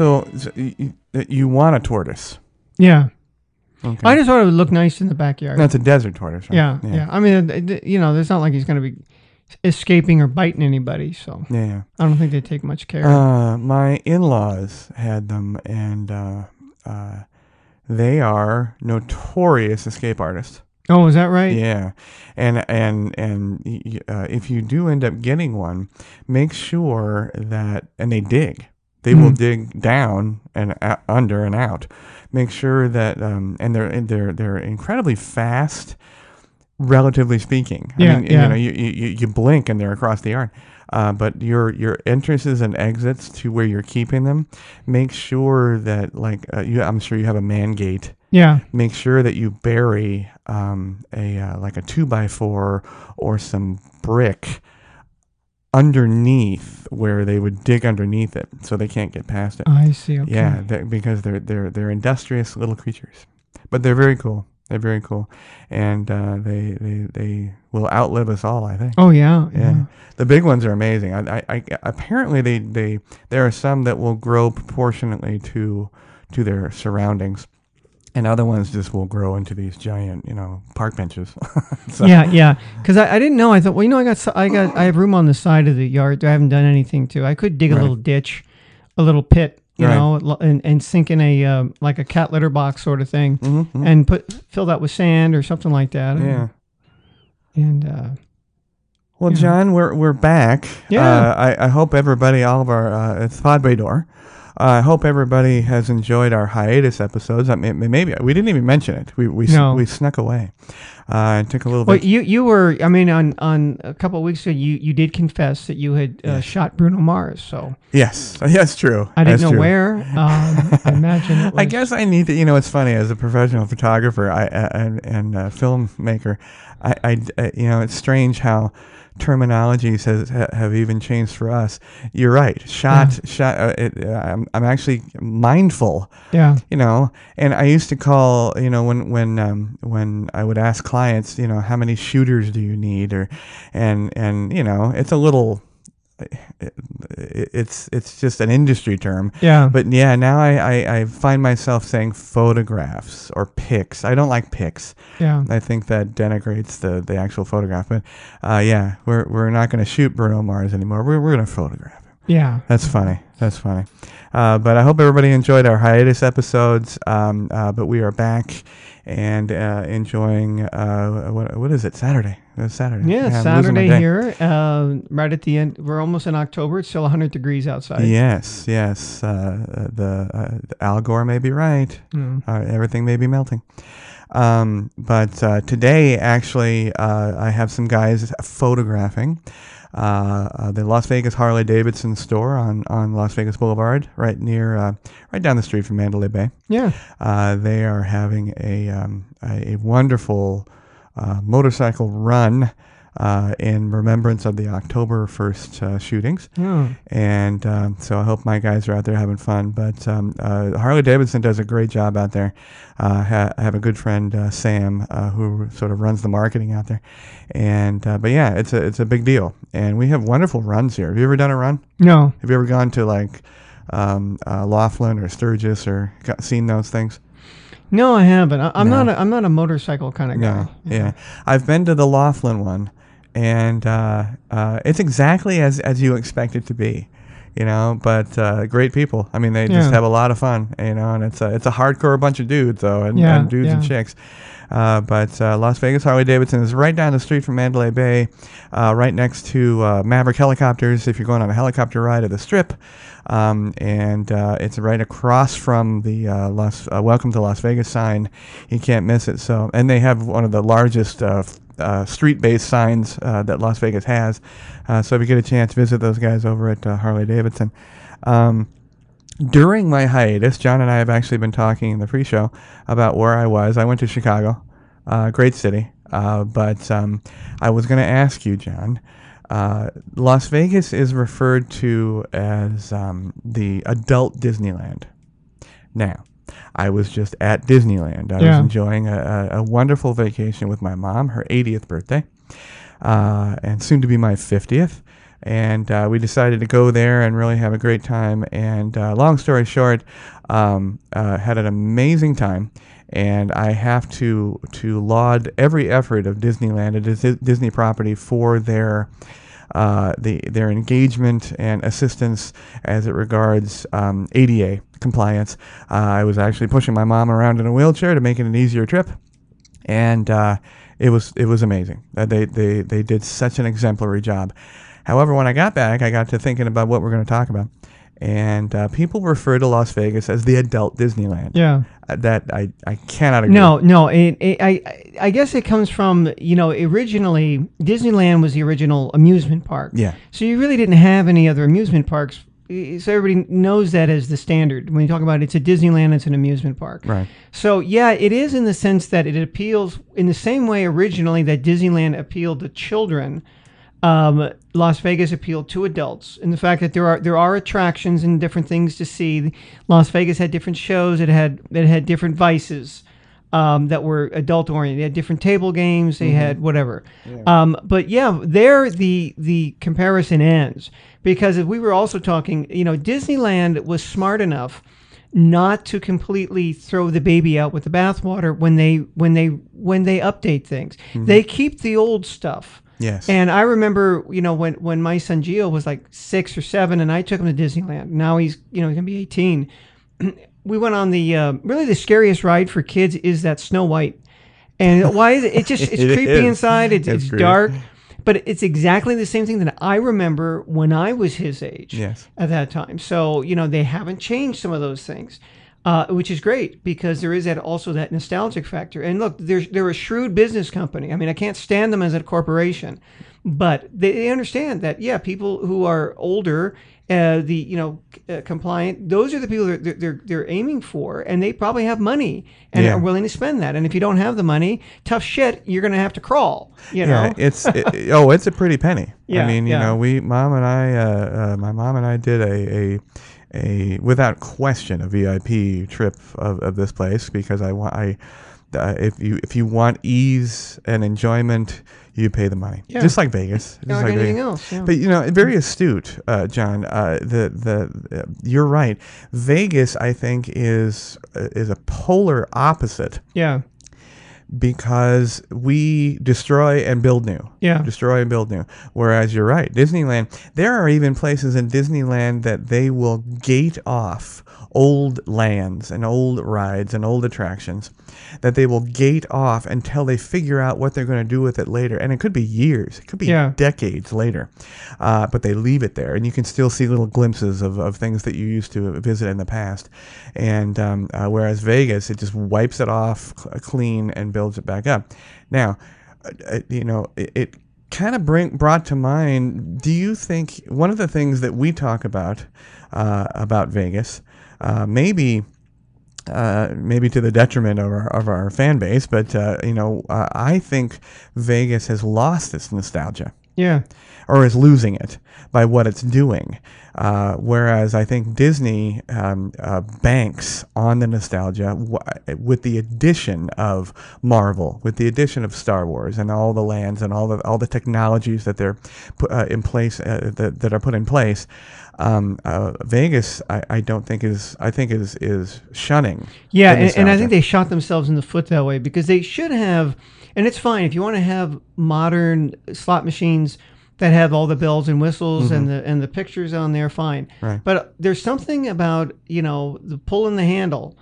So, so you, you want a tortoise? Yeah. Okay. I just thought it would look nice in the backyard. That's a desert tortoise, right? yeah, yeah, I mean, it- it- you know, it's not like he's going to be escaping or biting anybody, so Yeah. yeah. I don't think they take much care. Uh, my in-laws had them, and uh, uh, they are notorious escape artists. oh, is that right? Yeah, and and and uh, if you do end up getting one, make sure that and they dig. They will Mm. dig down and uh, under and out. Make sure that um, and they're they're they're incredibly fast, relatively speaking. I Yeah, mean, yeah. you know, you, you you blink and they're across the yard. Uh, but your your entrances and exits to where you're keeping them, make sure that like uh, you, I'm sure you have a man gate Yeah. make sure that you bury um, a uh, like a two by four or some brick underneath where they would dig underneath it, so they can't get past it. I see. Okay. Yeah, they because they're they're they're industrious little creatures, but they're very cool. They're very cool, and uh, they they they will outlive us all. I think. Oh yeah. Yeah. Yeah, the big ones are amazing. I, I, I apparently they, they there are some that will grow proportionately to to their surroundings, and other ones just will grow into these giant, you know, park benches. so, Yeah, yeah. Because I, I didn't know. I thought, well, you know, I got I got I have room on the side of the yard. I haven't done anything to. I could dig a little ditch, a little pit, you Right. know, and, and sink in a um, like a cat litter box sort of thing, Mhm, mhm. and put fill that with sand or something like that. yeah. And uh, Well, Yeah. John, we're we're back. Yeah. Uh, I I hope everybody, all of our, uh, it's. Uh, I hope everybody has enjoyed our hiatus episodes. I mean, maybe we didn't even mention it. We we No. we snuck away uh, and took a little well, bit. you you were. I mean, on on a couple of weeks ago, you you did confess that you had uh, Yes. shot Bruno Mars. So Yes, yes, true. I didn't That's know true. where. Um, I imagine. I guess I need to. You know, it's funny as a professional photographer I, uh, and and uh, filmmaker. I, I, uh, you know, it's strange how terminologies has have even changed for us. You're right. Shot, shot. Uh, it, uh, I'm, I'm actually mindful. Yeah. You know, and I used to call. You know, when when um, when I would ask clients, you know, how many shooters do you need, or and and you know, it's a little. It, it's it's just an industry term Yeah. but yeah, now I, I, I find myself saying photographs or pics. I don't like pics. yeah. I think that denigrates the, the actual photograph. But uh, yeah, we're, we're not going to shoot Bruno Mars anymore. We're, we're going to photograph him. Yeah. That's funny. That's funny. Uh, but I hope everybody enjoyed our hiatus episodes. Um, uh, but we are back and uh, enjoying uh, what what is it? Saturday. It's Saturday. Yeah, my Saturday here, uh, right at the end. We're almost in October. It's still 100 degrees outside. Yes, yes. Uh, the, uh, the Al Gore may be right. Mm. uh, everything may be melting. Um, but uh, today, actually, uh, I have some guys photographing uh, uh, the Las Vegas Harley Davidson store on, on Las Vegas Boulevard, right near, uh, right down the street from Mandalay Bay. Yeah. Uh, they are having a um, a, a wonderful uh, motorcycle run uh, in remembrance of the October first uh, shootings Oh. and um, so I hope my guys are out there having fun. But um, uh, Harley Davidson does a great job out there. Uh, ha- I have a good friend uh, Sam uh, who sort of runs the marketing out there, and uh, but yeah, it's a it's a big deal, and we have wonderful runs here. Have you ever done a run? No. Have you ever gone to like um, uh, Laughlin or Sturgis or got, seen those things? No, I haven't. I, I'm No. not. A, I'm not a motorcycle kind of guy. No, yeah. I've been to the Laughlin one, and uh, uh, it's exactly as as you expect it to be, you know. But uh, great people. I mean, they just have a lot of fun, you know. And it's a it's a hardcore bunch of dudes though, and, Yeah, and dudes and chicks. Uh, but uh, Las Vegas Harley Davidson is right down the street from Mandalay Bay, uh, right next to uh, Maverick Helicopters. If you're going on a helicopter ride at the Strip, um, and uh, it's right across from the uh, Las uh, Welcome to Las Vegas sign. You can't miss it. So, and they have one of the largest uh, street-based signs uh, that Las Vegas has. Uh, so, if you get a chance, visit those guys over at uh, Harley Davidson. Um, during my hiatus, John and I have actually been talking in the pre-show about where I was. I went to Chicago, uh, great city. Uh, but um, I was going to ask you, John. Las Vegas is referred to as um, the adult Disneyland. Now, I was just at Disneyland. I was enjoying a, a, a wonderful vacation with my mom, her 80th birthday, uh, and soon to be my 50th. and uh, we decided to go there and really have a great time. And uh, long story short, um, uh, had an amazing time. And I have to to laud every effort of Disneyland, a Disney property, for their uh, the their engagement and assistance as it regards um, ADA compliance. Uh, I was actually pushing my mom around in a wheelchair to make it an easier trip, and uh, it was it was amazing. Uh, they they they did such an exemplary job. However, when I got back, I got to thinking about what we're going to talk about. And uh, people refer to Las Vegas as the adult Disneyland. Yeah. That I, I cannot agree. No, no. It, it, I I guess it comes from you know originally Disneyland was the original amusement park. Yeah. So you really didn't have any other amusement parks. So everybody knows that as the standard. When you talk about it, it's a Disneyland, it's an amusement park. Right. So yeah, it is in the sense that it appeals in the same way originally that Disneyland appealed to children. Um, Las Vegas appealed to adults, and the fact that there are there are attractions and different things to see. Las Vegas had different shows. It had it had different vices um, that were adult oriented. They had different table games. They had whatever. Um, but yeah, there the the comparison ends because if we were also talking, you know, Disneyland was smart enough not to completely throw the baby out with the bathwater when they when they when they update things. They keep the old stuff. Yes. And I remember, you know, when when my son Gio was like six or seven, and I took him to Disneyland. Now he's, you know, he's gonna be eighteen. we went on the uh, really the scariest ride for kids is that Snow White. And why is it? It just it's It creepy is. inside. It's, It's it's dark, but it's exactly the same thing that I remember when I was his age Yes. at that time. So you know they haven't changed some of those things, uh, which is great because there is that also that nostalgic factor. And look, they're they're a shrewd business company. I mean, I can't stand them as a corporation, but they, they understand that yeah, people who are older. Uh, the you know uh, compliant those are the people that they're, they're they're aiming for and they probably have money and Yeah. are willing to spend that and if you don't have the money tough shit you're gonna have to crawl you know Yeah, it's it, oh, it's a pretty penny. Yeah, I mean, you yeah. know, we mom and I, uh, uh, my mom and I did a a, a without question a VIP trip of, of this place because I want I. Uh, if you if you want ease and enjoyment, you pay the money, Yeah. just like Vegas. Just like like anything Vegas. else yeah. But you know, very astute, uh, John. Uh, the the uh, you're right. Vegas, I think, is uh, is a polar opposite yeah because we destroy and build new. Yeah. Destroy and build new. Whereas you're right, Disneyland, there are even places in Disneyland that they will gate off old lands and old rides and old attractions that they will gate off until they figure out what they're going to do with it later. And it could be years, it could be Yeah. decades later. Uh, but they leave it there. And you can still see little glimpses of, of things that you used to visit in the past. And um, uh, whereas Vegas, it just wipes it off clean and builds it back up. Now, uh, uh, you know, it, it kind of bring brought to mind. Do you think one of the things that we talk about uh, about Vegas, uh, maybe uh, maybe to the detriment of our, of our fan base, but uh, you know, uh, I think Vegas has lost its nostalgia. Yeah or is losing it by what it's doing. Uh, whereas I think Disney um, uh, banks on the nostalgia w- with the addition of Marvel, with the addition of Star Wars, and all the lands and all the all the technologies that they're put uh, in place uh, that, that are put in place. Um, uh, Vegas, I, I don't think is I think is is shunning. Yeah, and, and I think they shot themselves in the foot that way because they should have, and it's fine if you want to have modern slot machines that have all the bells and whistles and the and the pictures on there, fine. Mm-hmm. Right. But there's something about you know the pulling the handle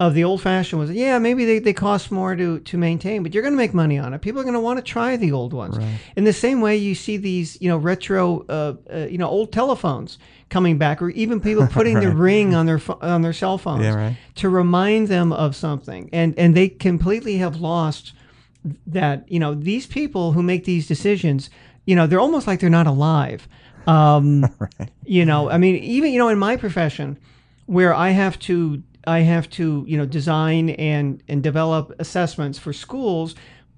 of the old fashioned was yeah maybe they, they cost more to to maintain but you're going to make money on it people are going to want to try the old ones in the same way you see these you know retro uh, uh, you know old telephones coming back or even people putting the ring on their on their cell phones Yeah, right. to remind them of something and and they completely have lost that you know these people who make these decisions you know they're almost like they're not alive um you know i mean even you know in my profession where i have to i have to you know design and and develop assessments for schools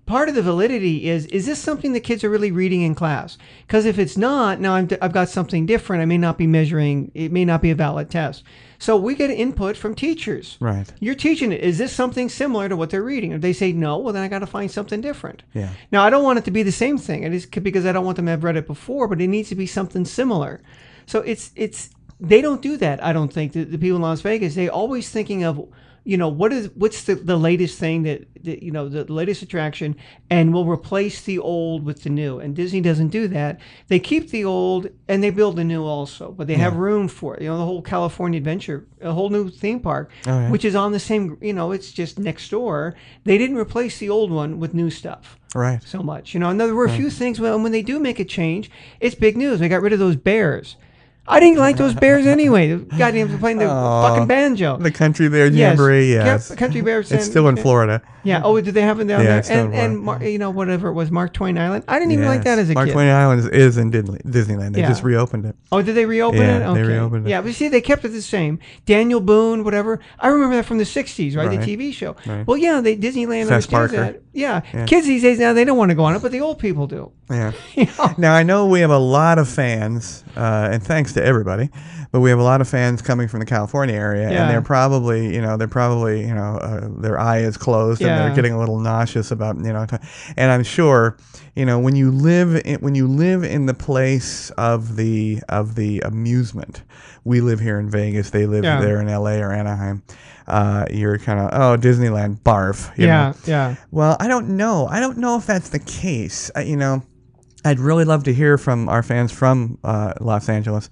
part of the validity is is this something the kids are really reading in class? Because if it's not, now I'm, I've got something different. I may not be measuring. It may not be a valid test. So we get input from teachers. Right. You're teaching it. Is this something similar to what they're reading? If they say no, well then I got to find something different. Yeah. Now I don't want it to be the same thing. It is because I don't want them to have read it before, but it needs to be something similar. So it's it's they don't do that. I don't think the, the people in Las Vegas. They always thinking of you know what is what's the, the latest thing that, that you know the latest attraction and will replace the old with the new? And disney doesn't do that. They keep the old and they build the new also but they have room for it. You know the whole california adventure a whole new theme park Oh, yeah. which is on the same you know it's just next door. They didn't replace the old one with new stuff Right. so much. You know and there were a few things when, when they do make a change it's big news. They got rid of those bears I didn't like those bears anyway. The goddamn playing the fucking banjo. The country bear jamboree. Yes. Country Bear It's still in Florida. Yeah. Oh, did they have it down Yeah, there? it's And and Mar- you know whatever it was, Mark Twain Island. I didn't even like that Yes. as a kid. Mark kid. Twain Island is, is in Disney- Disneyland. They Yeah. just reopened it. Oh, did they reopen Yeah, it? they reopened it. Yeah, but see, they kept it the same. Daniel Boone, whatever. I remember that from the '60s, right? Right. The TV show. Right. Well, yeah, they Disneyland Fess understands Parker. that. Yeah. kids these days now they don't want to go on it, but the old people do. Yeah. You know? Now I know we have a lot of fans, uh, and thanks to everybody, but we have a lot of fans coming from the California area, Yeah. and they're probably, you know, they're probably, you know, uh, their eye is closed and they're getting a little nauseous about, you know, and I'm sure, you know, when you live in, when you live in the place of the of the amusement, we live here in Vegas, they live Yeah. there in L.A. or Anaheim. Uh, you're kind of oh Disneyland barf, you Yeah, know? yeah. Well, I don't know. I don't know if that's the case. Uh, you know, I'd really love to hear from our fans from uh, Los Angeles.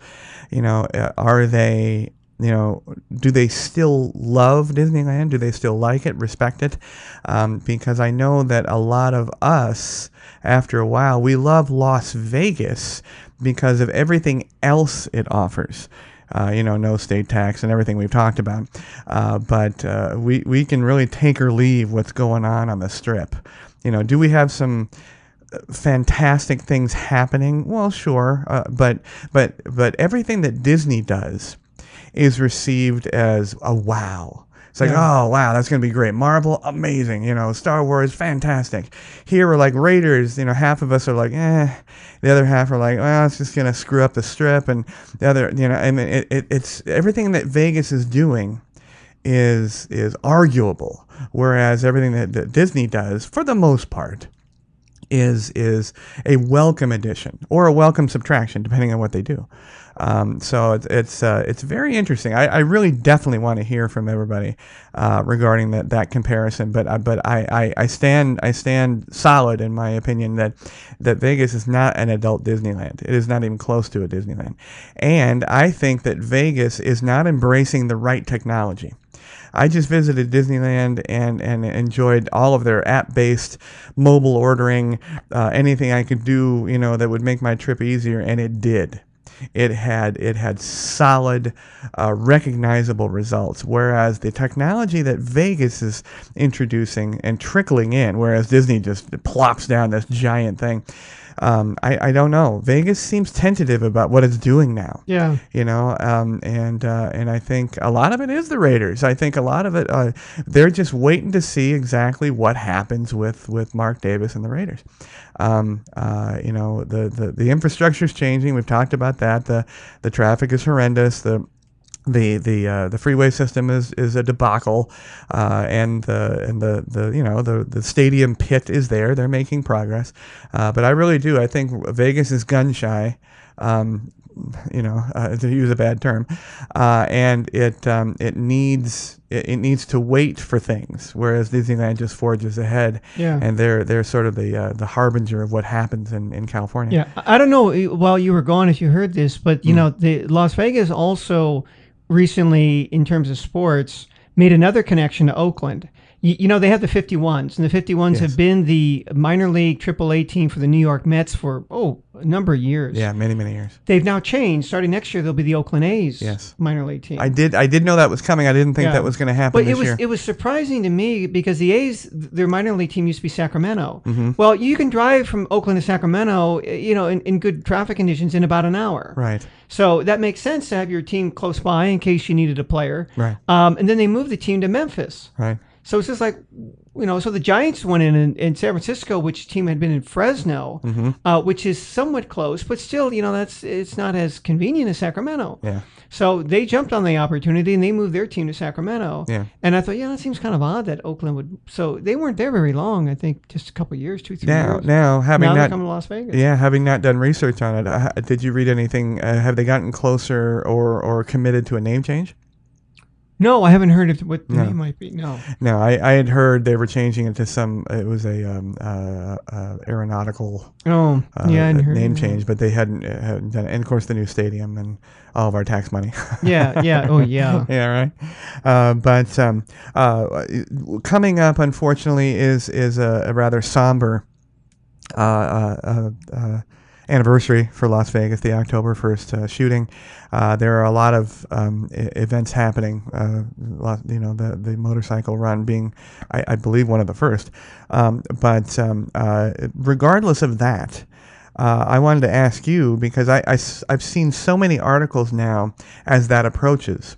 You know, uh, are they, you know, do they still love Disneyland? Do they still like it, respect it? Um, because I know that a lot of us, after a while, we love Las Vegas because of everything else it offers. Uh, you know, no state tax and everything we've talked about. Uh, but uh, we, we can really take or leave what's going on on the strip. You know, do we have some fantastic things happening? Well, sure, uh, but but but everything that Disney does is received as a wow. It's like, Yeah. oh wow, that's gonna be great. Marvel, amazing. You know, Star Wars, fantastic. Here we're like Raiders. You know, half of us are like, eh. The other half are like, well, it's just gonna screw up the strip, and the other, you know, I mean, it, it, it's everything that Vegas is doing is is arguable, whereas everything that, that Disney does, for the most part, is is a welcome addition or a welcome subtraction, depending on what they do. Um, so it's it's uh, it's very interesting. I, I really definitely want to hear from everybody uh, regarding that, that comparison. But uh, but I, I, I stand I stand solid in my opinion that that Vegas is not an adult Disneyland. It is not even close to a Disneyland, and I think that Vegas is not embracing the right technology. I just visited Disneyland and, and enjoyed all of their app-based mobile ordering, uh, anything I could do, you know, that would make my trip easier, and it did. It had it had solid, uh, recognizable results. Whereas the technology that Vegas is introducing and trickling in, whereas Disney just plops down this giant thing. Um, I, I don't know. Vegas seems tentative about what it's doing now. Yeah. you know um, and uh, and I think a lot of it is the Raiders. I think a lot of it uh, they're just waiting to see exactly what happens with with Mark Davis and the Raiders. Um, uh, you know the, the the infrastructure is changing. We've talked about that. The the traffic is horrendous. The the the uh, the freeway system is is a debacle, uh, and the and the, the you know the the stadium pit is there. They're making progress, uh, but I really do. I think Vegas is gun shy. Um, you know, uh, to use a bad term, uh, and it um, it needs it, it needs to wait for things, whereas Disneyland just forges ahead, Yeah. and they're they're sort of the uh, the harbinger of what happens in, in California. Yeah, I don't know while you were gone if you heard this, but you know, the Las Vegas also recently, in terms of sports, made another connection to Oakland. You, you know, they have the 51s, and the 51s Yes. have been the minor league AAA team for the New York Mets for oh a number of years. yeah, many many years. They've now changed. Starting next year, they'll be the Oakland A's Yes. minor league team. I did I did know that was coming. I didn't think Yeah. that was going to happen But this it was year. it was surprising to me because the A's their minor league team used to be Sacramento. Mm-hmm. Well, you can drive from Oakland to Sacramento, eh, you know, in, in good traffic conditions in about an hour. right. So that makes sense to have your team close by in case you needed a player. Right. Um, and then they moved the team to Memphis. Right. So it's just like, you know, so the Giants went in, in in San Francisco, which team had been in Fresno, Mm-hmm. uh, which is somewhat close, but still, you know, that's it's not as convenient as Sacramento. Yeah. So they jumped on the opportunity and they moved their team to Sacramento. Yeah. And I thought, yeah, that seems kind of odd that Oakland would. So they weren't there very long. I think just a couple of years, two, three Now, years. now having now not coming to Las Vegas. Yeah, having not done research on it, uh, did you read anything? Uh, have they gotten closer or, or committed to a name change? No, I haven't heard of what the No. name might be. No. No, I, I had heard they were changing it to some. It was a um, uh, uh, aeronautical Oh, uh, yeah, name change, but they hadn't, uh, hadn't done it. And of course, the new stadium and all of our tax money. Yeah, yeah. Oh, yeah. yeah, right. Uh, but um, uh, coming up, unfortunately, is is a, a rather somber uh, uh, uh, uh, anniversary for Las Vegas, the October first uh, shooting. Uh, there are a lot of um, I- events happening. Uh, you know, the the motorcycle run being, I, I believe, one of the first. Um, but um, uh, regardless of that. Uh, I wanted to ask you because I, have seen so many articles now as that approaches,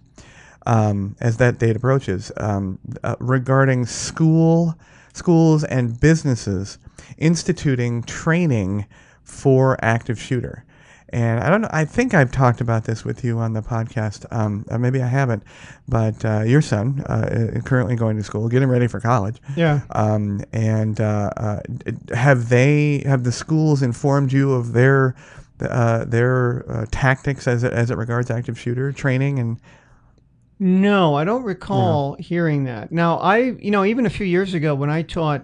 um, as that date approaches, um, uh, regarding school, schools and businesses instituting training for active shooter. And I don't know. I think I've talked about this with you on the podcast. Um, uh, maybe I haven't, but uh, your son, uh, is currently going to school, getting ready for college. Yeah. Um, and uh, uh, have they have the schools informed you of their uh, their uh, tactics as it, as it regards active shooter training and No, I don't recall hearing that. Now, I, you know, even a few years ago when I taught,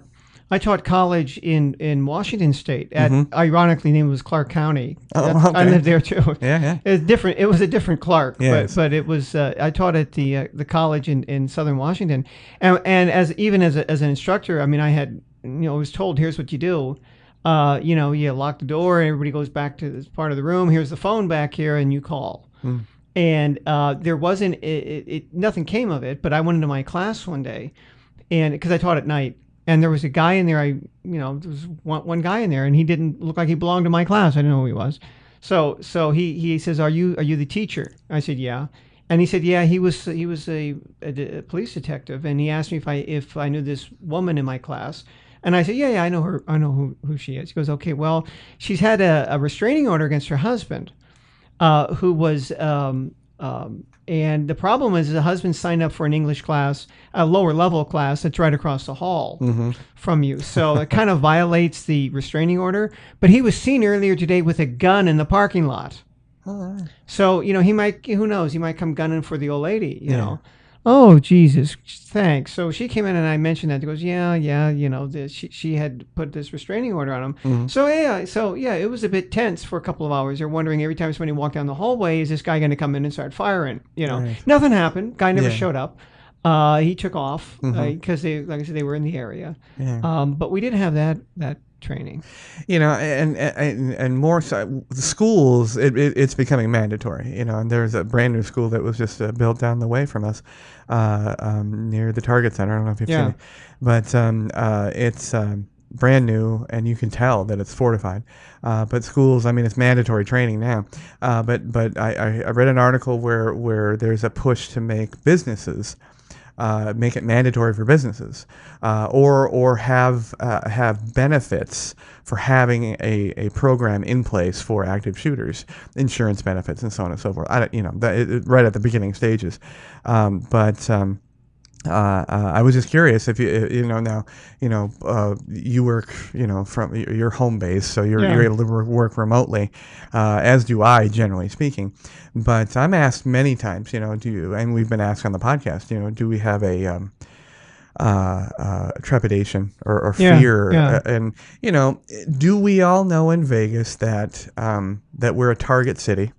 I taught college in in Washington State. At ironically, name was Clark County. Mm-hmm. Oh, That's- I lived there too. yeah yeah It's different. It was a different Clark, Yes. but but it was. Uh, I taught at the uh, the college in, in Southern Washington, and and as even as a, as an instructor, I mean, I had you know was told here's what you do. Uh, you know, you lock the door, everybody goes back to this part of the room. Here's the phone back here, and you call. And uh, there wasn't it, it, it, nothing came of it. But I went into my class one day, and because I taught at night, and there was a guy in there. I you know there was one, one guy in there, and he didn't look like he belonged to my class. I didn't know who he was. So so he he says, "Are you are you the teacher?" I said, "Yeah." And he said, "Yeah, he was he was a, a a police detective, and he asked me if I if I knew this woman in my class." And I said, "Yeah, yeah, I know her. I know who, who she is." He goes, "Okay, well, she's had a, a restraining order against her husband, uh, who was." Um, um, and the problem is the husband signed up for an English class, a lower level class that's right across the hall from you. So it kind of violates the restraining order. But he was seen earlier today with a gun in the parking lot. So you know he might. Who knows? He might come gunning for the old lady. You Yeah. know. Oh Jesus! Thanks. So she came in and I mentioned that. She goes, yeah, yeah. You know, the, she she had put this restraining order on him. Mm-hmm. So yeah, so yeah, it was a bit tense for a couple of hours. You're wondering every time somebody walked down the hallway, is this guy going to come in and start firing? You know, Right. nothing happened. Guy never Yeah. showed up. Uh, he took off because they, like I said, they were in the area. yeah. Um, but we didn't have that that training. you know, and and and more so, the schools, it, it, it's becoming mandatory. You know, and there's a brand new school that was just uh, built down the way from us, uh, um, near the Target Center. I don't know if you've Yeah. seen it, but um, uh, it's um, brand new, and you can tell that it's fortified. Uh, but schools, I mean, it's mandatory training now. Uh, but but I, I, I read an article where where there's a push to make businesses uh, make it mandatory for businesses, uh, or or have uh, have benefits for having a, a program in place for active shooters, insurance benefits and so on and so forth. I don't, you know, that, it, right at the beginning stages, um, but. Um, uh, uh, I was just curious if you you know now you know uh, you work you know from your home base so you're, Yeah. you're able to work, remotely uh, as do I generally speaking but I'm asked many times you know do you and we've been asked on the podcast you know do we have a um, uh, uh, trepidation or, or Yeah, fear yeah. Uh, and you know do we all know in Vegas that um, that we're a target city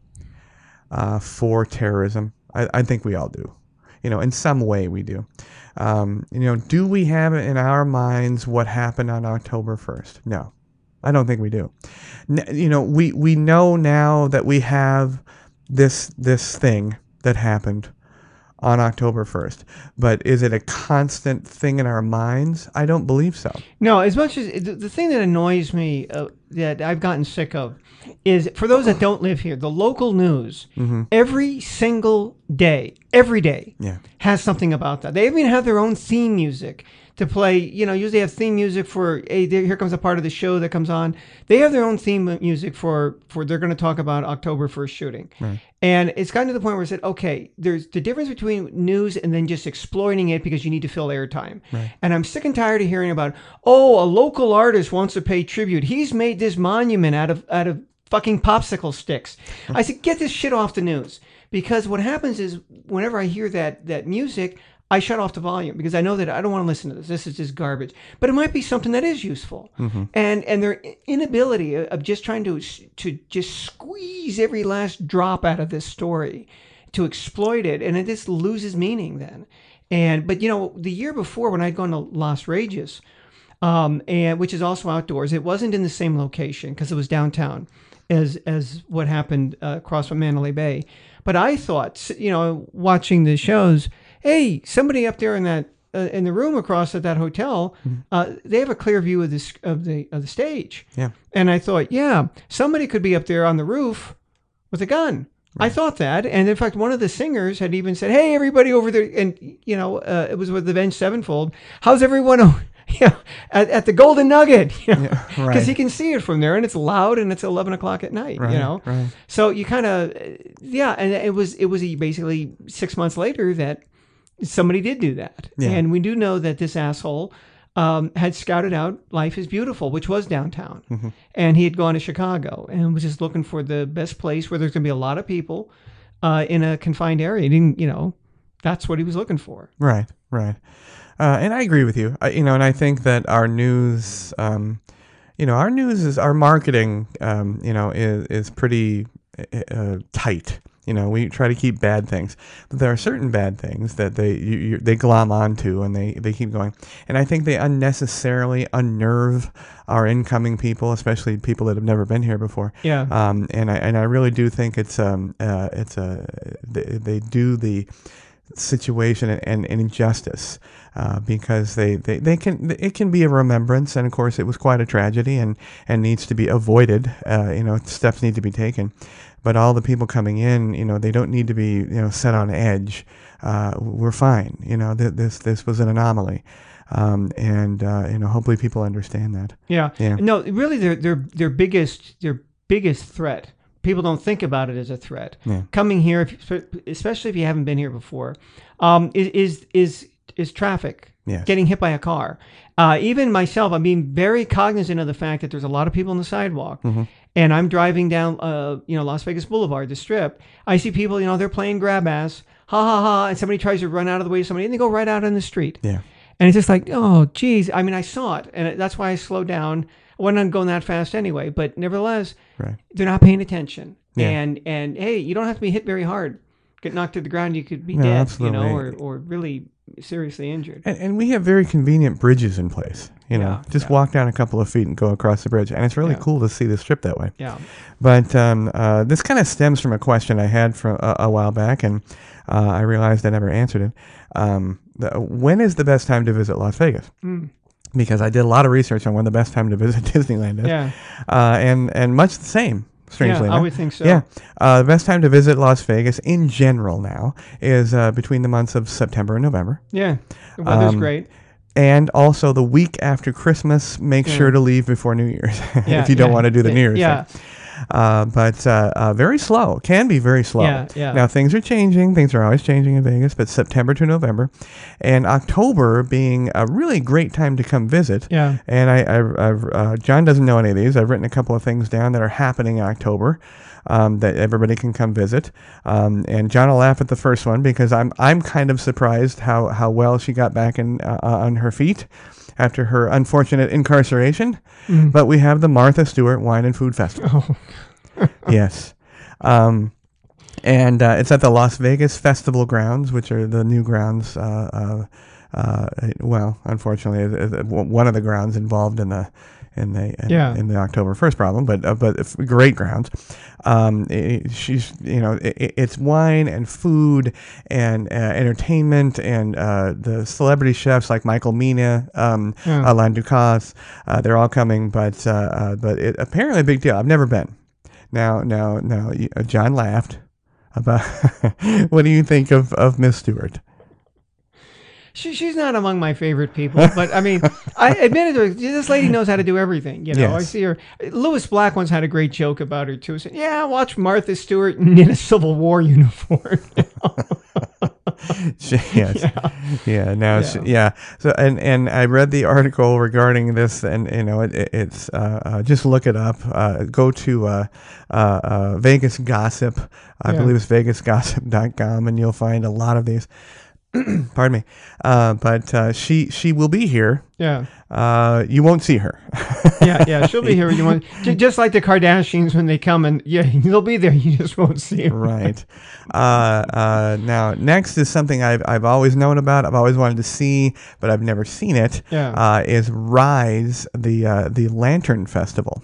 uh, for terrorism I, I think we all do you know in some way we do. Um, you know do we have in our minds what happened on October 1st no. I don't think we do. You know we we know now that we have this this thing that happened on October 1st but is it a constant thing in our minds? I don't believe so. No, as much as the, the thing that annoys me uh, that I've gotten sick of is for those that don't live here, the local news mm-hmm. every single day, every day yeah has something about that. They even have their own theme music. to play. You know, usually have theme music for. Hey, here comes a part of the show that comes on. They have their own theme music for for. They're going to talk about October first shooting, and it's gotten to the point where I said, okay, there's the difference between news and then just exploiting it because you need to fill airtime. And I'm sick and tired of hearing about, oh, a local artist wants to pay tribute. He's made this monument out of out of fucking popsicle sticks. I said, get this shit off the news. Because what happens is whenever I hear that that music, I shut off the volume because I know that I don't want to listen to this. This is just garbage. But it might be something that is useful. And and their inability of just trying to to just squeeze every last drop out of this story to exploit it, and it just loses meaning then. And but you know the year before when I'd gone to Las Rageous, um, and which is also outdoors, it wasn't in the same location because it was downtown, as as what happened uh, across from Mandalay Bay. But I thought, you know, watching the shows, hey, somebody up there in that uh, in the room across at that hotel, uh, they have a clear view of this of the of the stage. Yeah. And I thought, yeah, somebody could be up there on the roof with a gun. I thought that, and in fact, one of the singers had even said, "Hey, everybody over there," and you know, uh, it was with the Avenged Sevenfold. How's everyone? O- You know, at, at the Golden Nugget, you know, because right. he can see it from there, and it's loud, and it's eleven o'clock at night. Right, you know, right. so you kind of, yeah, and it was it was basically six months later that somebody did do that, Yeah. and we do know that this asshole um, had scouted out Life is Beautiful, which was downtown, Mm-hmm. and he had gone to Chicago and was just looking for the best place where there's going to be a lot of people uh, in a confined area. He didn't, you know, that's what he was looking for. Right, right. Uh, and I agree with you. I, you know, and I think that our news, um, you know, our news is our marketing, um, you know, is is pretty uh, tight. You know, we try to keep bad things, but there are certain bad things that they you, you, they glom onto and they, they keep going. And I think they unnecessarily unnerve our incoming people, especially people that have never been here before. Yeah. Um, and I and I really do think it's um uh, it's a they, they do the situation and, and, injustice uh, because they, they, they can it can be a remembrance and of course it was quite a tragedy and, and needs to be avoided uh, you know steps need to be taken but all the people coming in you know they don't need to be you know set on edge uh, we're fine you know th- this this was an anomaly um, and uh, you know hopefully people understand that Yeah. Yeah. No, really, their their their biggest their biggest threat. People don't think about it as a threat. Yeah. Coming here, if, especially if you haven't been here before, um, is is is is traffic. Yes. Getting hit by a car. Uh, even myself, I'm being very cognizant of the fact that there's a lot of people on the sidewalk, and I'm driving down, uh, you know, Las Vegas Boulevard, the Strip. I see people, you know, they're playing grab ass, ha ha ha, and somebody tries to run out of the way of somebody, and they go right out on the street. yeah And it's just like, oh, geez. I mean, I saw it, and that's why I slowed down. I wasn't going that fast anyway, but nevertheless, right they're not paying attention. Yeah. And and hey, you don't have to be hit very hard. Get knocked to the ground, you could be No, dead, you know, or, or really seriously injured. And, and we have very convenient bridges in place. You know, Yeah, just yeah. walk down a couple of feet and go across the bridge, and it's really Yeah. cool to see the strip that way. Yeah. But um, uh, this kind of stems from a question I had from a, a while back, and uh, I realized I never answered it. Um, the, when is the best time to visit Las Vegas? Mm. Because I did a lot of research on when the best time to visit Disneyland is, Yeah. uh, and and much the same. Strangely yeah, I would think so. Yeah. Uh, the best time to visit Las Vegas in general now is uh, between the months of September and November. Yeah. The weather's Um, great. And also the week after Christmas, make Yeah. sure to leave before New Year's Yeah, if you don't yeah, want to do the New Year's Yeah. thing. Uh, but uh, uh, very slow. Can be very slow. Yeah, yeah. Now things are changing. Things are always changing in Vegas. But September to November, and October being a really great time to come visit. Yeah. And I, I I've, uh, John doesn't know any of these. I've written a couple of things down that are happening in October. Um, that everybody can come visit, um, and John will laugh at the first one because I'm I'm kind of surprised how, how well she got back in uh, uh, on her feet after her unfortunate incarceration. Mm. But we have the Martha Stewart Wine and Food Festival. Oh. yes. Um, and uh, it's at the Las Vegas Festival grounds, which are the new grounds. Uh, uh, uh, well, unfortunately, uh, uh, one of the grounds involved in the in the in, Yeah. in the October first problem, but uh, but great grounds. Um, i- she's you know i i- it's wine and food and uh, entertainment and uh, the celebrity chefs like Michael Mina, um, Yeah. Alain Ducasse, uh, they're all coming. But uh, uh, but it apparently a big deal. I've never been. Now now now John laughed about. what do you think of of Miss Stewart? She, she's not among my favorite people, but I mean, I admit it. This lady knows how to do everything. You know, I see her. Lewis Black once had a great joke about her too. Said, "Yeah, watch Martha Stewart in a Civil War uniform." She- yes. Yeah. Now, yeah. yeah. So, and and I read the article regarding this, and you know, it, it, it's uh, uh, just look it up. Uh, go to uh, uh, uh, Vegas Gossip. I Yeah. believe it's VegasGossip.com, and you'll find a lot of these. Pardon me. Uh, but uh, she she will be here. yeah, Uh, you won't see her. yeah, yeah. She'll be here. when You want ju- just like the Kardashians when they come and yeah, they'll be there. You just won't see them. right. Uh, uh, now, next is something I've, I've always known about. I've always wanted to see, but I've never seen it. Yeah. Uh, is Rise, the uh, the Lantern Festival,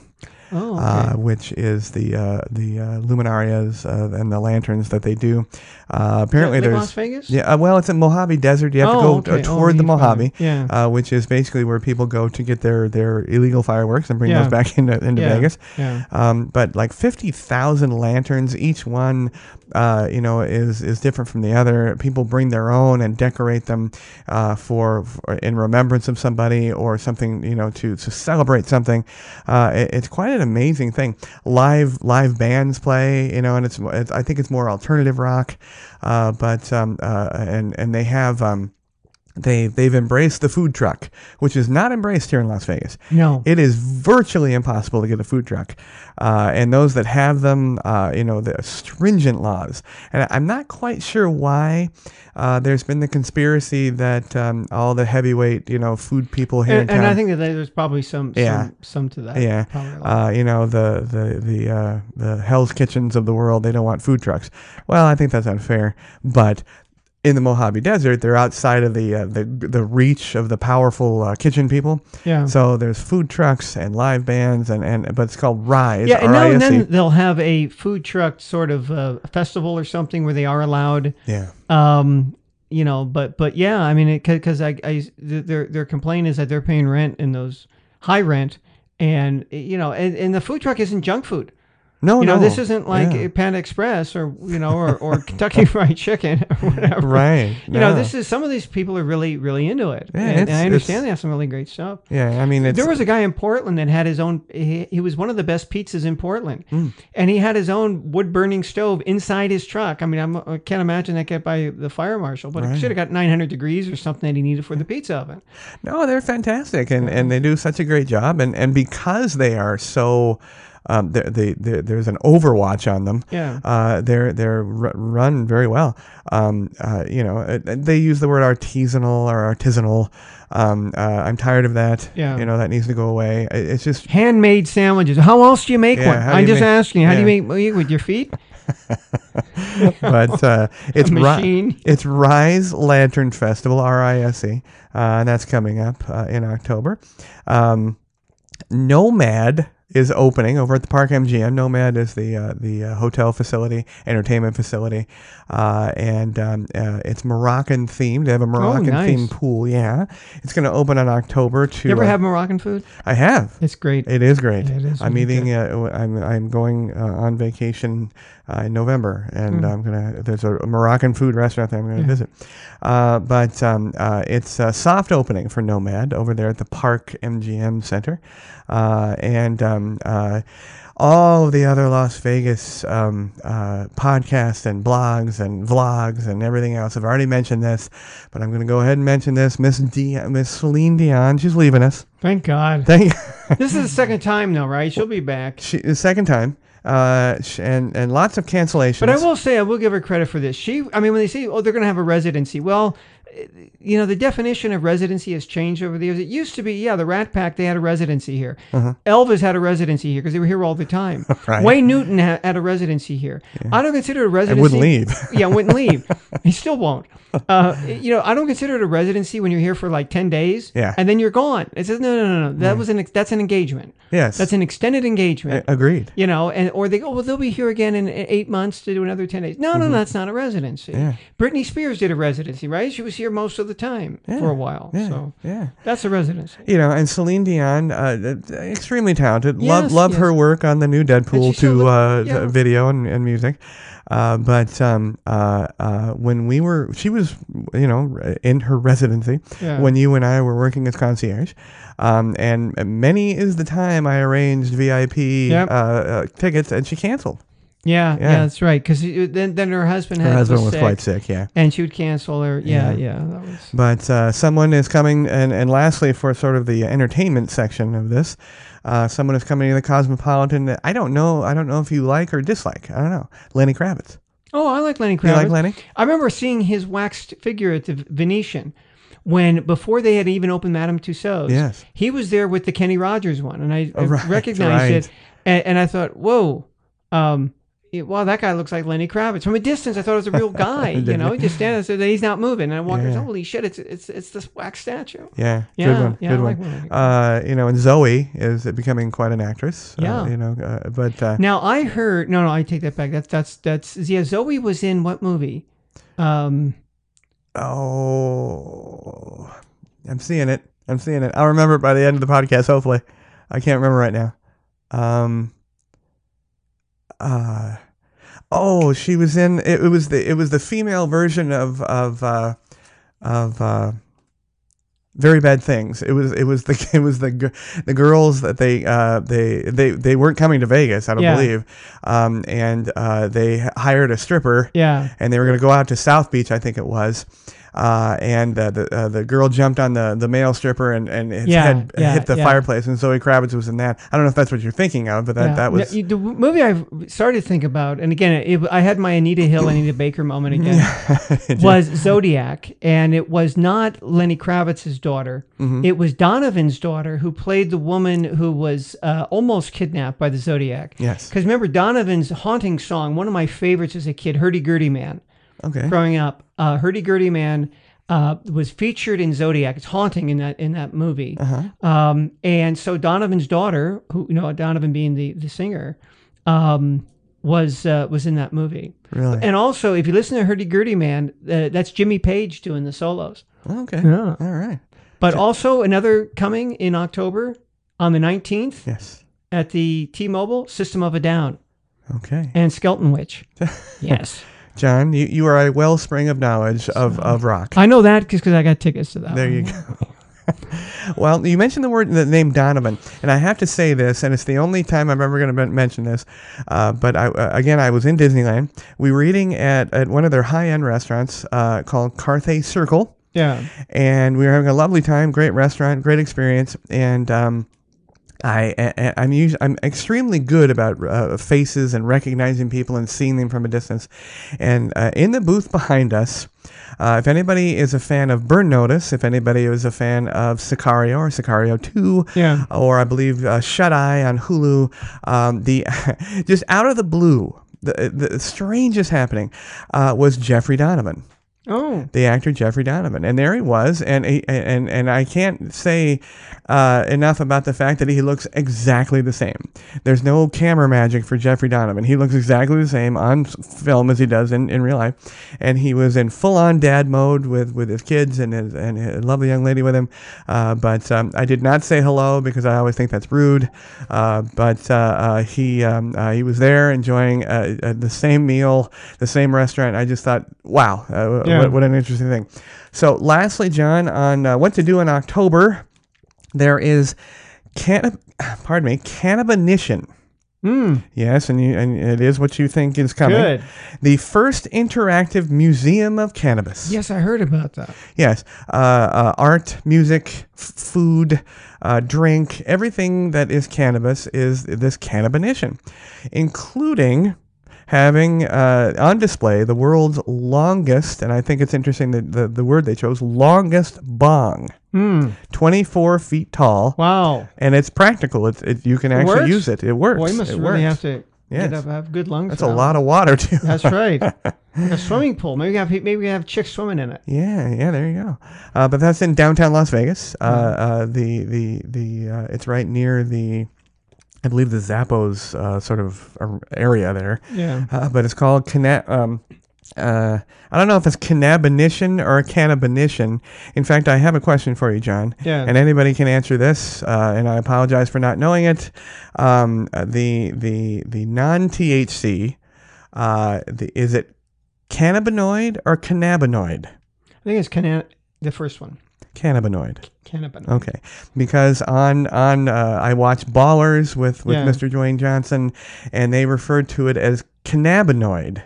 Oh, okay. uh, which is the uh, the uh, luminarias uh, and the lanterns that they do. Uh, apparently, there's Las Vegas. yeah. Uh, well, it's in Mojave Desert. You have to Oh, go okay. uh, Oh, toward the Mojave. Yeah. Uh, which is basically where people go to get their, their illegal fireworks and bring Yeah. those back into, into Yeah. Vegas. Yeah. Um, but like 50,000 lanterns, each one, uh, you know, is, is different from the other. People bring their own and decorate them uh, for, for in remembrance of somebody or something, you know, to, to celebrate something. Uh, it- it's quite an amazing thing. Live live bands play, you know, and it's, it's I think it's more alternative rock, uh, but um, uh, and and they have. Um, they they've embraced the food truck, which is not embraced here in Las Vegas. No. It is virtually impossible to get a food truck, uh, and those that have them, uh, you know, the stringent laws. And I'm not quite sure why. Uh, there's been the conspiracy that um, all the heavyweight, you know, food people here and, and. I think that there's probably some Yeah. some, some to that. Yeah, uh, you know the the the uh, the Hell's Kitchens of the world. They don't want food trucks. Well, I think that's unfair, but in the Mojave Desert, they're outside of the uh, the the reach of the powerful uh, kitchen people. yeah. So there's food trucks and live bands, and, and but it's called Rise. yeah, and now and then they'll have a food truck sort of uh, festival or something where they are allowed. yeah, Um, you know, but but yeah, I mean, because I, I their their complaint is that they're paying rent in those high rent, and you know, and, and the food truck isn't junk food. No, You know, no, this isn't like yeah. Panda Express or you know, or, or Kentucky Fried Chicken or whatever. right. You know, this is some of these people are really really into it, Yeah, and, and I understand they have some really great stuff. yeah. I mean, it's There was a guy in Portland that had his own. He, he was one of the best pizzas in Portland, Hmm. and he had his own wood burning stove inside his truck. I mean, I'm, I can't imagine that got by the fire marshal, but it should have got 900 degrees or something that he needed for the pizza oven. No, they're fantastic, and, and they do such a great job, and, and because they are so, um, they, they, they, there's an overwatch on them. Yeah. Uh, they're they're r- run very well. Um, uh, you know, uh, they use the word artisanal or artisanal. Um, uh, I'm tired of that. Yeah. You know, that needs to go away. It's just Handmade sandwiches. How else do you make Yeah, one? I'm just make- asking. How do you yeah. make with your feet? but uh, it's Ri- it's Rise Lantern Festival, R I S E, uh, and that's coming up uh, in October. Um, Nomad is opening over at the Park MGM. Nomad is the uh, the uh, hotel facility, entertainment facility, uh, and um, uh, it's Moroccan themed. They have a Moroccan Oh, nice. themed pool. Yeah, it's going to open in October. To You ever uh, have Moroccan food? I have. It's great. It is great. Yeah, it is I'm eating. Uh, I'm I'm going uh, on vacation uh, in November, and Hmm. I'm gonna. There's a Moroccan food restaurant that I'm gonna visit. Uh, but um, uh, it's a soft opening for Nomad over there at the Park MGM Center, uh, and um, uh, all the other Las Vegas um, uh, podcasts and blogs and vlogs and everything else. I've already mentioned this, but I'm gonna go ahead and mention this. Miss D, Miss Celine Dion, she's leaving us. Thank God. Thank. this is the second time though, right? She'll be back. She, the second time, uh, and and lots of cancellations. But I will say, I will give her credit for this. She, I mean, when they say, oh, they're going to have a residency, well, you know, the definition of residency has changed over the years. It used to be, yeah, the Rat Pack, they had a residency here. Elvis had a residency here because they were here all the time. Uh-huh. Right. Wayne Newton ha- had a residency here. I don't consider it a I residency. wouldn't leave. yeah, wouldn't leave. he still won't. Uh, you know, I don't consider it a residency when you're here for like ten days. Yeah. and then you're gone. It says no, no, no, no. That was an ex- that's an engagement. yes, That's an extended engagement A- agreed. you know, and or they go, well, they'll be here again in eight months to do another ten days. No, no, that's not a residency. Mm-hmm. Yeah. Britney Spears did a residency, right? She was here here most of the time Yeah. for a while. Yeah, So yeah. that's a residency. You know, and Celine Dion, uh, extremely talented. love Yes, love yes. her work on the new Deadpool 2 uh, yeah. video and, and music. Uh, but um, uh, uh, when we were, she was, you know, in her residency when you and I were working as concierge. Um, and many is the time I arranged VIP Yep. uh, uh, tickets, and she canceled. Yeah, yeah, Yeah. that's right. Because then then her husband Her husband was was sick, quite sick, yeah. and she would cancel her. Yeah, Yeah. yeah, that was. But uh, someone is coming, and, and lastly, for sort of the entertainment section of this, uh, someone is coming to the Cosmopolitan. that I don't know. I don't know if you like or dislike. I don't know. Lenny Kravitz. Oh, I like Lenny Kravitz. You like Lenny? I remember seeing his waxed figure at the Venetian when before they had even opened Madame Tussauds. Yes. he was there with the Kenny Rogers one, and I, Oh, right, recognized right. it, and, and I thought, whoa. Um, wow, that guy looks like Lenny Kravitz. From a distance, I thought it was a real guy. you know, he just standing there, so he's not moving. And I walked, Yeah. holy shit, it's it's it's this wax statue. Yeah, Yeah, good one. yeah, good one. like uh, you know, and Zoe is becoming quite an actress. uh, Yeah. you know, uh, but uh, Now I heard no, no, I take that back. That's that's that's yeah. Zoe was in what movie? Um, oh, I'm seeing it. I'm seeing it. I'll remember it by the end of the podcast. Hopefully, I can't remember right now. Um. Uh. Oh, she was in. It, it was the. It was the female version of of uh, of. Uh, very bad things. It was it was the it was the the girls that they uh they they they weren't coming to Vegas. I don't Yeah. believe, um and uh they hired a stripper yeah, and they were going to go out to South Beach, I think it was. Uh, and uh, the uh, the girl jumped on the, the male stripper and, and his Yeah, head yeah, hit the yeah. fireplace, and Zoe Kravitz was in that. I don't know if that's what you're thinking of, but that, that was Now, the movie I started to think about, and again, it, I had my Anita Hill, Anita Baker moment again. was Zodiac, and it was not Lenny Kravitz's daughter. Mm-hmm. It was Donovan's daughter who played the woman who was uh, almost kidnapped by the Zodiac. yes. Because remember, Donovan's haunting song, one of my favorites as a kid, Hurdy Gurdy Man. Okay. growing up, uh, Hurdy Gurdy Man uh, was featured in Zodiac. It's haunting in that in that movie. Uh-huh. Um, and so Donovan's daughter, who you know Donovan being the the singer, um, was uh, was in that movie. Really? And also, if you listen to Hurdy Gurdy Man, uh, that's Jimmy Page doing the solos. Okay. Yeah. All right. But also another coming in October on the nineteenth Yes. at the T-Mobile System of a Down Okay. and Skeletonwitch. yes, John, you, you are a wellspring of knowledge of, of rock. I know that because I got tickets to that. There one. you go. well, you mentioned the word, the name Donovan, and I have to say this, and it's the only time I'm ever going to mention this. Uh, but I, uh, again, I was in Disneyland. We were eating at, at one of their high end restaurants uh, called Carthay Circle, Yeah. and we were having a lovely time. Great restaurant, great experience, and. Um, I, I I'm us- I'm extremely good about uh, faces and recognizing people and seeing them from a distance. And uh, in the booth behind us, uh, if anybody is a fan of Burn Notice, if anybody is a fan of Sicario or Sicario Two, Yeah. or I believe uh, Shut Eye on Hulu, um, the just out of the blue, the the strangest happening uh, was Jeffrey Donovan Oh. the actor Jeffrey Donovan, and there he was, and he, and and I can't say uh, enough about the fact that he looks exactly the same. There's no camera magic for Jeffrey Donovan. He looks exactly the same on film as he does in, in real life, and he was in full on dad mode with, with his kids and his, and a lovely young lady with him. Uh, but um, I did not say hello because I always think that's rude. Uh, but uh, uh, he um, uh, he was there enjoying the same meal, the same restaurant. I just thought, wow, uh, Yeah. what, what an interesting thing. So, lastly, John, on uh, what to do in October, there is canna- pardon me, cannabinition. Mm, Yes, and you, and it is what you think is coming. good. The first interactive museum of cannabis. Yes, I heard about that. Yes, uh, uh, art, music, f- food, uh, drink, everything that is cannabis is this cannabinition, including having uh, on display the world's longest, and I think it's interesting that the, the word they chose, longest bong, Mm, 24 feet tall, wow. and it's practical. It's, it, you can actually works? use it. It works. Boy, you must it really works. have to Yes. get up, have good lungs. That's for a lot of water too. That's right. A swimming pool. Maybe we have maybe we have chicks swimming in it. Yeah, yeah, there you go. Uh, but that's in downtown Las Vegas. Uh, uh, the the the uh, it's right near the, I believe the Zappos uh, sort of area there. Yeah. Uh, but it's called Cana- um, uh, I don't know if it's cannabinition or cannabinition. In fact, I have a question for you, John. Yeah. And anybody can answer this, uh, and I apologize for not knowing it. Um, the the the non THC, uh, the, is it cannabinoid or cannabinoid? I think it's canna- the first one. Cannabinoid. Cannabinoid. Okay, because on on uh, I watched Ballers with with Yeah. Mr. Dwayne Johnson, and they referred to it as cannabinoid.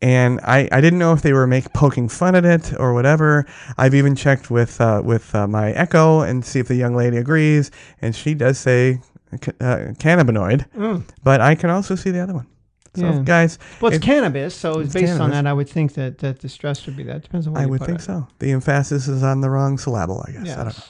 And I, I didn't know if they were make poking fun at it or whatever. I've even checked with uh, with uh, my Echo and see if the young lady agrees, and she does say uh, cannabinoid. Mm. But I can also see the other one. So Yeah. guys, Well, it's If- cannabis, so It's based on that, I would think that, that the stress would be that. Depends on where I would think so. The emphasis is on the wrong syllable, I guess. I don't know.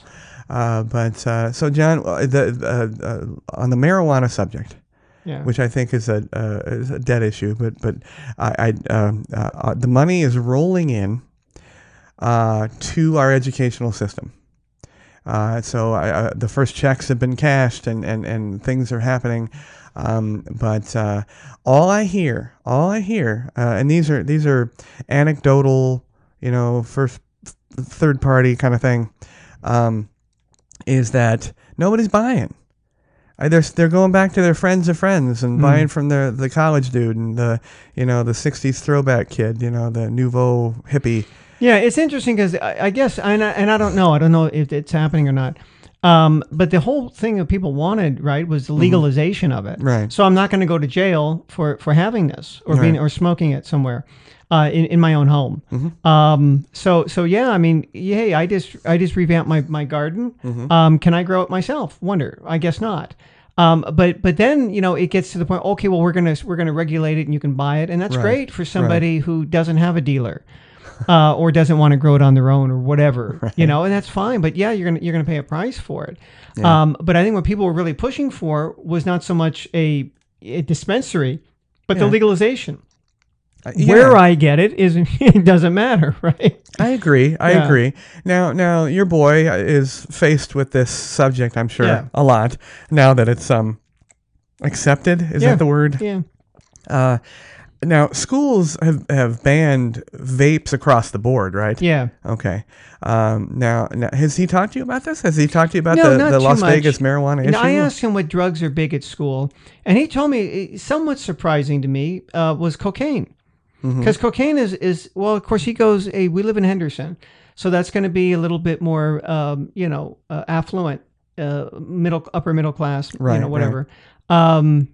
Uh, but uh, so, John, uh, the uh, uh, on the marijuana subject, Yeah. which I think is a uh, is a dead issue, but but I, I um, uh, uh, the money is rolling in uh, to our educational system. Uh, so I, uh, the first checks have been cashed and, and, and things are happening. Um, but uh, all I hear, all I hear, uh, and these are these are anecdotal, you know, first third party kind of thing, um, is that nobody's buying. Uh, They're, they're going back to their friends of friends and Hmm. buying from the the college dude and the you know the '60s throwback kid, you know the nouveau hippie. Yeah, it's interesting because I, I guess, and I, and I don't know, I don't know if it's happening or not. Um, but the whole thing that people wanted, right, was the legalization of it. Mm-hmm. Right. So I'm not going to go to jail for for having this or being or smoking it somewhere. Uh, in, in my own home. Mm-hmm. Um, so so yeah, I mean, hey, I just I just revamped my my garden. Mm-hmm. Um, can I grow it myself? Wonder. I guess not. Um, but but then you know it gets to the point. Okay, well we're gonna we're gonna regulate it and you can buy it, and that's Right. great for somebody who doesn't have a dealer. Uh, or doesn't want to grow it on their own or whatever, you know, and that's fine. But yeah, you're gonna you're gonna pay a price for it. Um, but I think what people were really pushing for was not so much a, a dispensary, but the legalization. Uh, Where. I get it is it doesn't matter, right? I agree. I Yeah. agree. Now, now your boy is faced with this subject. I'm sure Yeah. a lot now that it's um accepted. Is Yeah. that the word? Yeah. Uh, now schools have have banned vapes across the board, right? Yeah. Okay. Um, now, now, has he talked to you about this? Has he talked to you about No, the, the Las much. Vegas marijuana issue? I asked him what drugs are big at school, and he told me eh, somewhat surprising to me uh, was cocaine, Mm-hmm. because cocaine is is well, of course he goes. Hey, we live in Henderson, so that's going to be a little bit more, um, you know, uh, affluent, uh, middle upper middle class, Right, you know, right. whatever. Um,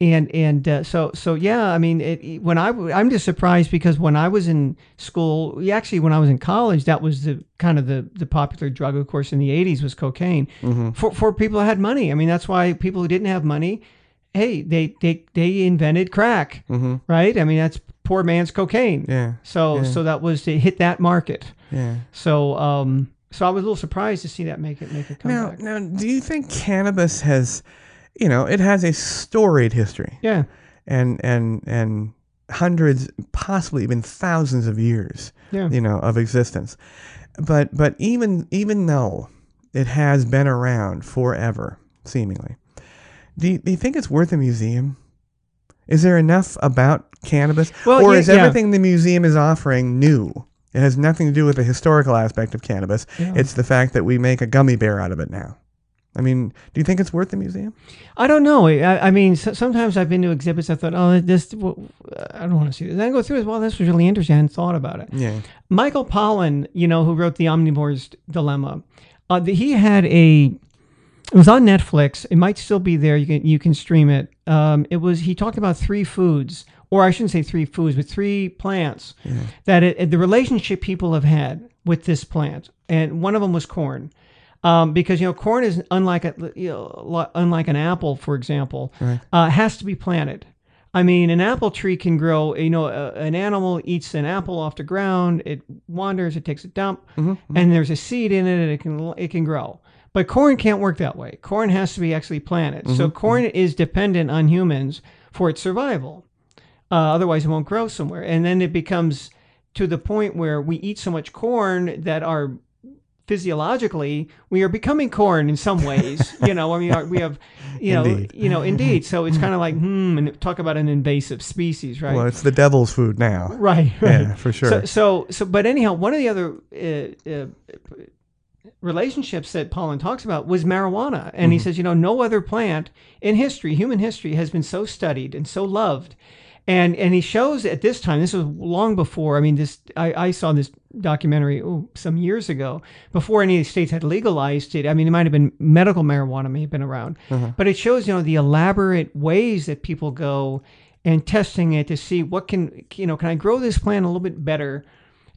and and uh, so so yeah, I mean, it, when I w- I'm just surprised because when I was in school, actually when I was in college, that was the kind of the the popular drug, of course, in the '80s was cocaine Mm-hmm. for for people who had money. I mean, that's why people who didn't have money, hey, they they they invented crack, Mhm. right? I mean, that's poor man's cocaine. Yeah. So yeah. so that was to hit that market. Yeah. So um so I was a little surprised to see that make it make a comeback Now, now, do you think cannabis has, you know, it has a storied history? yeah. and and and hundreds, possibly even thousands of years, Yeah. you know, of existence. But but even even though it has been around forever, seemingly, do you, do you think it's worth a museum? Is there enough about cannabis, Well, or yeah, is yeah. everything the museum is offering new? It has nothing to do with the historical aspect of cannabis. Yeah. It's the fact that we make a gummy bear out of it now. I mean, do you think it's worth the museum? I don't know. I, I mean, so, sometimes I've been to exhibits. I thought, oh, this. I don't want to see this. And I go through it. Well, this was really interesting. I hadn't thought about it. Yeah. Michael Pollan, you know, who wrote the Omnivore's Dilemma, uh, the, he had a. It was on Netflix. It might still be there. You can you can stream it. Um, it was he talked about three foods, or I shouldn't say three foods, but three plants that it, the relationship people have had with this plant, and one of them was corn. Um, because you know corn is unlike a, you know, unlike an apple, for example, uh, has to be planted. I mean, an apple tree can grow. You know, a, an animal eats an apple off the ground. It wanders. It takes a dump, and there's a seed in it, and it can it can grow. But corn can't work that way. Corn has to be actually planted. So corn is dependent on humans for its survival. Uh, otherwise, it won't grow somewhere. And then it becomes to the point where we eat so much corn that our physiologically we are becoming corn in some ways. you know, I mean, our- we have, you know, Indeed. you know, indeed. So it's kind of like, hmm, and talk about an invasive species, right? Well, it's the devil's food now. right, right. Yeah, for sure. So, so, so, but anyhow, one of the other uh, uh, relationships that Pollan talks about was marijuana, and Mm-hmm. he says, you know, no other plant in history, human history, has been so studied and so loved. And, and he shows at this time, this was long before, I mean, this, I, I saw this documentary oh, some years ago, before any of the states had legalized it. I mean, it might have been medical marijuana may have been around, Uh-huh. but it shows, you know, the elaborate ways that people go and testing it to see what can, you know, can I grow this plant a little bit better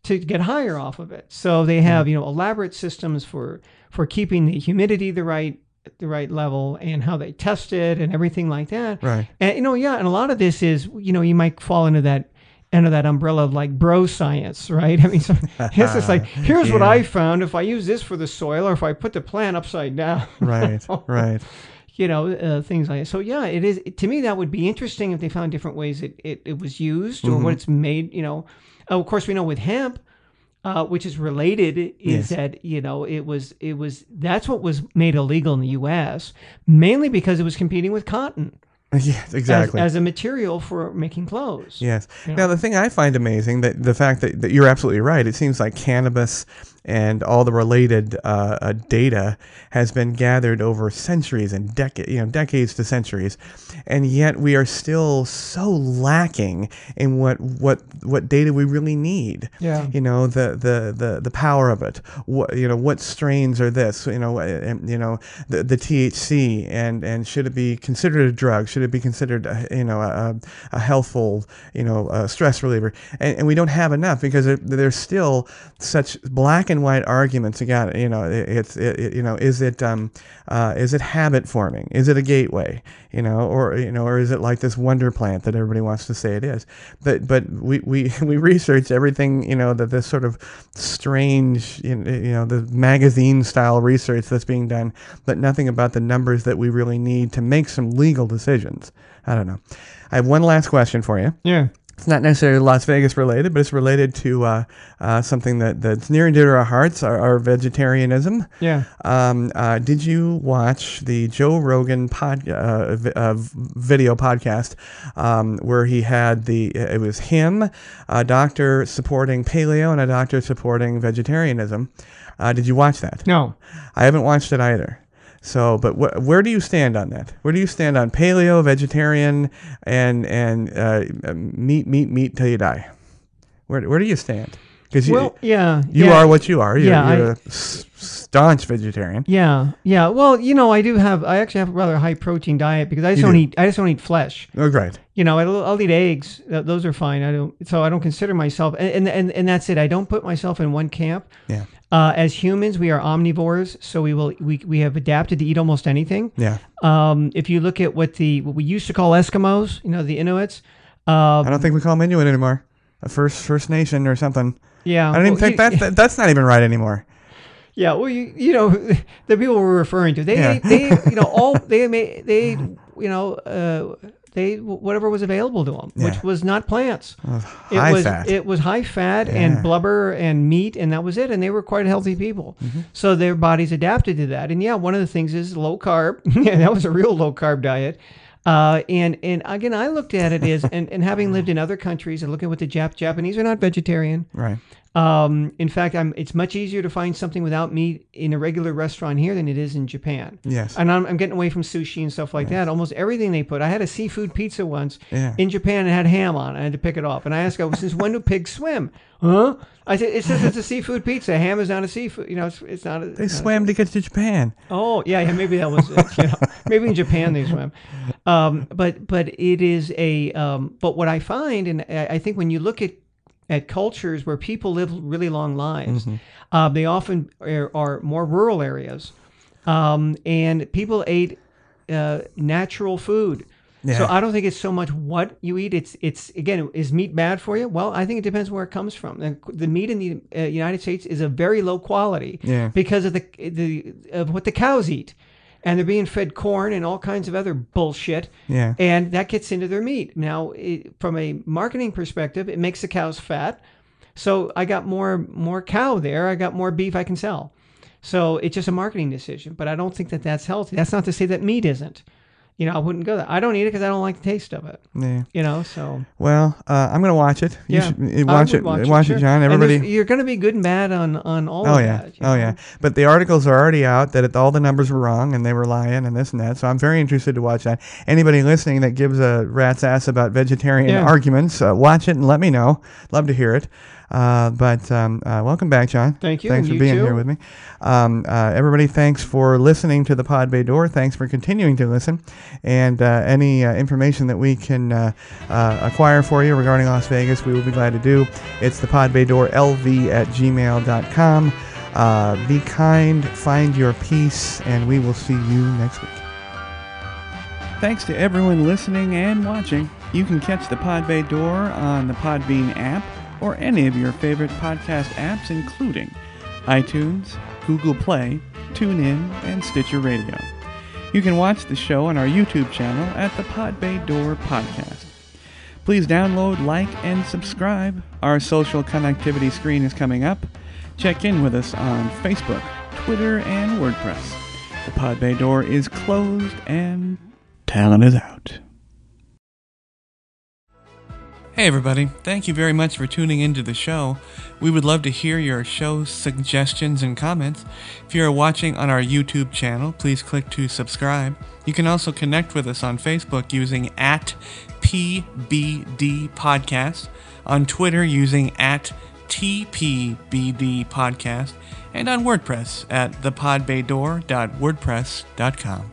to get higher off of it. So they have, you know, elaborate systems for for keeping the humidity the right the right level and how they test it and everything like that. Right. And you know, yeah, and a lot of this is, you know, you might fall into that under that umbrella of like bro science, right? I mean, so it's just like here's what I found if I use this for the soil or if I put the plant upside down. Right. right. you know, uh, things like that. So yeah, it is to me that would be interesting if they found different ways it, it, it was used or Mm-hmm. what it's made. You know, Uh, of course we know with hemp, uh, which is related, is Yes. that you know it was it was that's what was made illegal in the U.S. mainly because it was competing with cotton Yes, as, exactly. as a material for making clothes. Yes. Yeah. Now the thing I find amazing that the fact that, that you're absolutely right. It seems like cannabis and all the related uh, uh, data has been gathered over centuries and decades, you know, decades to centuries, and yet we are still so lacking in what what what data we really need. Yeah. You know the the the, the power of it. What you know what strains are this? You know and, you know the the THC and and should it be considered a drug? Should it be considered a, you know a, a healthful you know stress reliever? And, and we don't have enough because there, there's still such black and white arguments again. You know it, it's it, it- you know is it um uh, is it habit forming? Is it a gateway? You know or you know or is it like this wonder plant that everybody wants to say it is? But but we we we research everything you know that this sort of strange you know the magazine style research that's being done, but nothing about the numbers that we really need to make some legal decisions. I don't know. I have one last question for you. Yeah. It's not necessarily Las Vegas related, but it's related to uh, uh, something that, that's near and dear to our hearts, our, our vegetarianism. Yeah. Um, uh, did you watch the Joe Rogan pod, uh, uh, video podcast um, where he had the, it was him, a doctor supporting paleo and a doctor supporting vegetarianism? Uh, did you watch that? No. I haven't watched it either. So, but wh- where do you stand on that? Where do you stand on paleo, vegetarian, and and uh, meat, meat, meat till you die? Where where do you stand? Because you Well, yeah. you yeah. are what you are. You're, Yeah, you're I- a s- staunch vegetarian. Yeah, yeah. Well, you know, I do have. I actually have a rather high protein diet because I just You don't do. eat. I just don't eat flesh. Oh, great. You know, I'll, I'll eat eggs. Those are fine. I don't. So I don't consider myself. And and and that's it. I don't put myself in one camp. Yeah, Uh, as humans, we are omnivores, so we will we, we have adapted to eat almost anything. yeah. Um, if you look at what the what we used to call Eskimos, you know, the Inuits. Uh, I don't think we call them Inuit anymore. A First First Nation or something. Yeah, I don't even think you- that, that that's not even right anymore. Yeah, well, you you know, the people we're referring to, they Yeah. ate, they you know all they made they you know uh, they whatever was available to them, Yeah. which was not plants. It High was fat. it was high fat Yeah. and blubber and meat, and that was it. And they were quite healthy people, Mm-hmm. so their bodies adapted to that. And yeah, one of the things is low carb. yeah, that was a real low carb diet. Uh, and and again, I looked at it as and, and having lived in other countries and looking at what the Jap Japanese are not vegetarian. right. Um, in fact, I'm, it's much easier to find something without meat in a regular restaurant here than it is in Japan. Yes. And I'm, I'm getting away from sushi and stuff like that. Almost everything they put. I had a seafood pizza once Yeah. in Japan. It had ham on. it. I had to pick it off. And I asked, "Oh, since when do pigs swim?" Huh? I said, "It says it's a seafood pizza. Ham is not a seafood. You know, it's, it's not." A, They swam to get to Japan. Oh yeah, yeah, maybe that was it. You know, maybe in Japan they swim, um, but but it is a. Um, but what I find, and I I think when you look at at cultures where people live really long lives, Mm-hmm. uh, they often are, are more rural areas, um, and people ate uh, natural food. So I don't think it's so much what you eat. It's it's again, is meat bad for you? Well, I think it depends where it comes from. The, the meat in the uh, United States is a very low quality Yeah. because of the the of what the cows eat, and they're being fed corn and all kinds of other bullshit. Yeah. and that gets into their meat. Now, it, from a marketing perspective, it makes the cows fat. So I got more more cow there. I got more beef I can sell. So it's just a marketing decision. But I don't think that that's healthy. That's not to say that meat isn't. You know, I wouldn't go there. I don't eat it because I don't like the taste of it. Yeah. You know, so Well, uh, I'm gonna watch it. You yeah, should uh, I watch would it. Watch, sure. it, John. Everybody. you're going to be good and bad on on all. Oh of yeah, that, oh know? yeah. But the articles are already out that it, all the numbers were wrong and they were lying and this and that. So I'm very interested to watch that. Anybody listening that gives a rat's ass about vegetarian Yeah. arguments, uh, watch it and let me know. Love to hear it. Uh, but um, uh, welcome back, John. Thank you, Thanks for you being too. here with me. Um, uh, everybody, thanks for listening to the Pod Bay Door. Thanks for continuing to listen. And uh, any uh, information that we can uh, uh, acquire for you regarding Las Vegas, we will be glad to do. It's the Pod Bay Door LV at gmail.com. Uh, be kind, find your peace, and we will see you next week. Thanks to everyone listening and watching. You can catch the Pod Bay Door on the Podbean app or any of your favorite podcast apps, including iTunes, Google Play, TuneIn, and Stitcher Radio. You can watch the show on our YouTube channel at the Pod Bay Door Podcast. Please download, like, and subscribe. Our social connectivity screen is coming up. Check in with us on Facebook, Twitter, and WordPress. The Pod Bay Door is closed and talent is out. Hey, everybody. Thank you very much for tuning into the show. We would love to hear your show suggestions and comments. If you are watching on our YouTube channel, please click to subscribe. You can also connect with us on Facebook using at PBD Podcast, on Twitter using at TPBD Podcast, and on WordPress at thepodbaydoor.wordpress.com.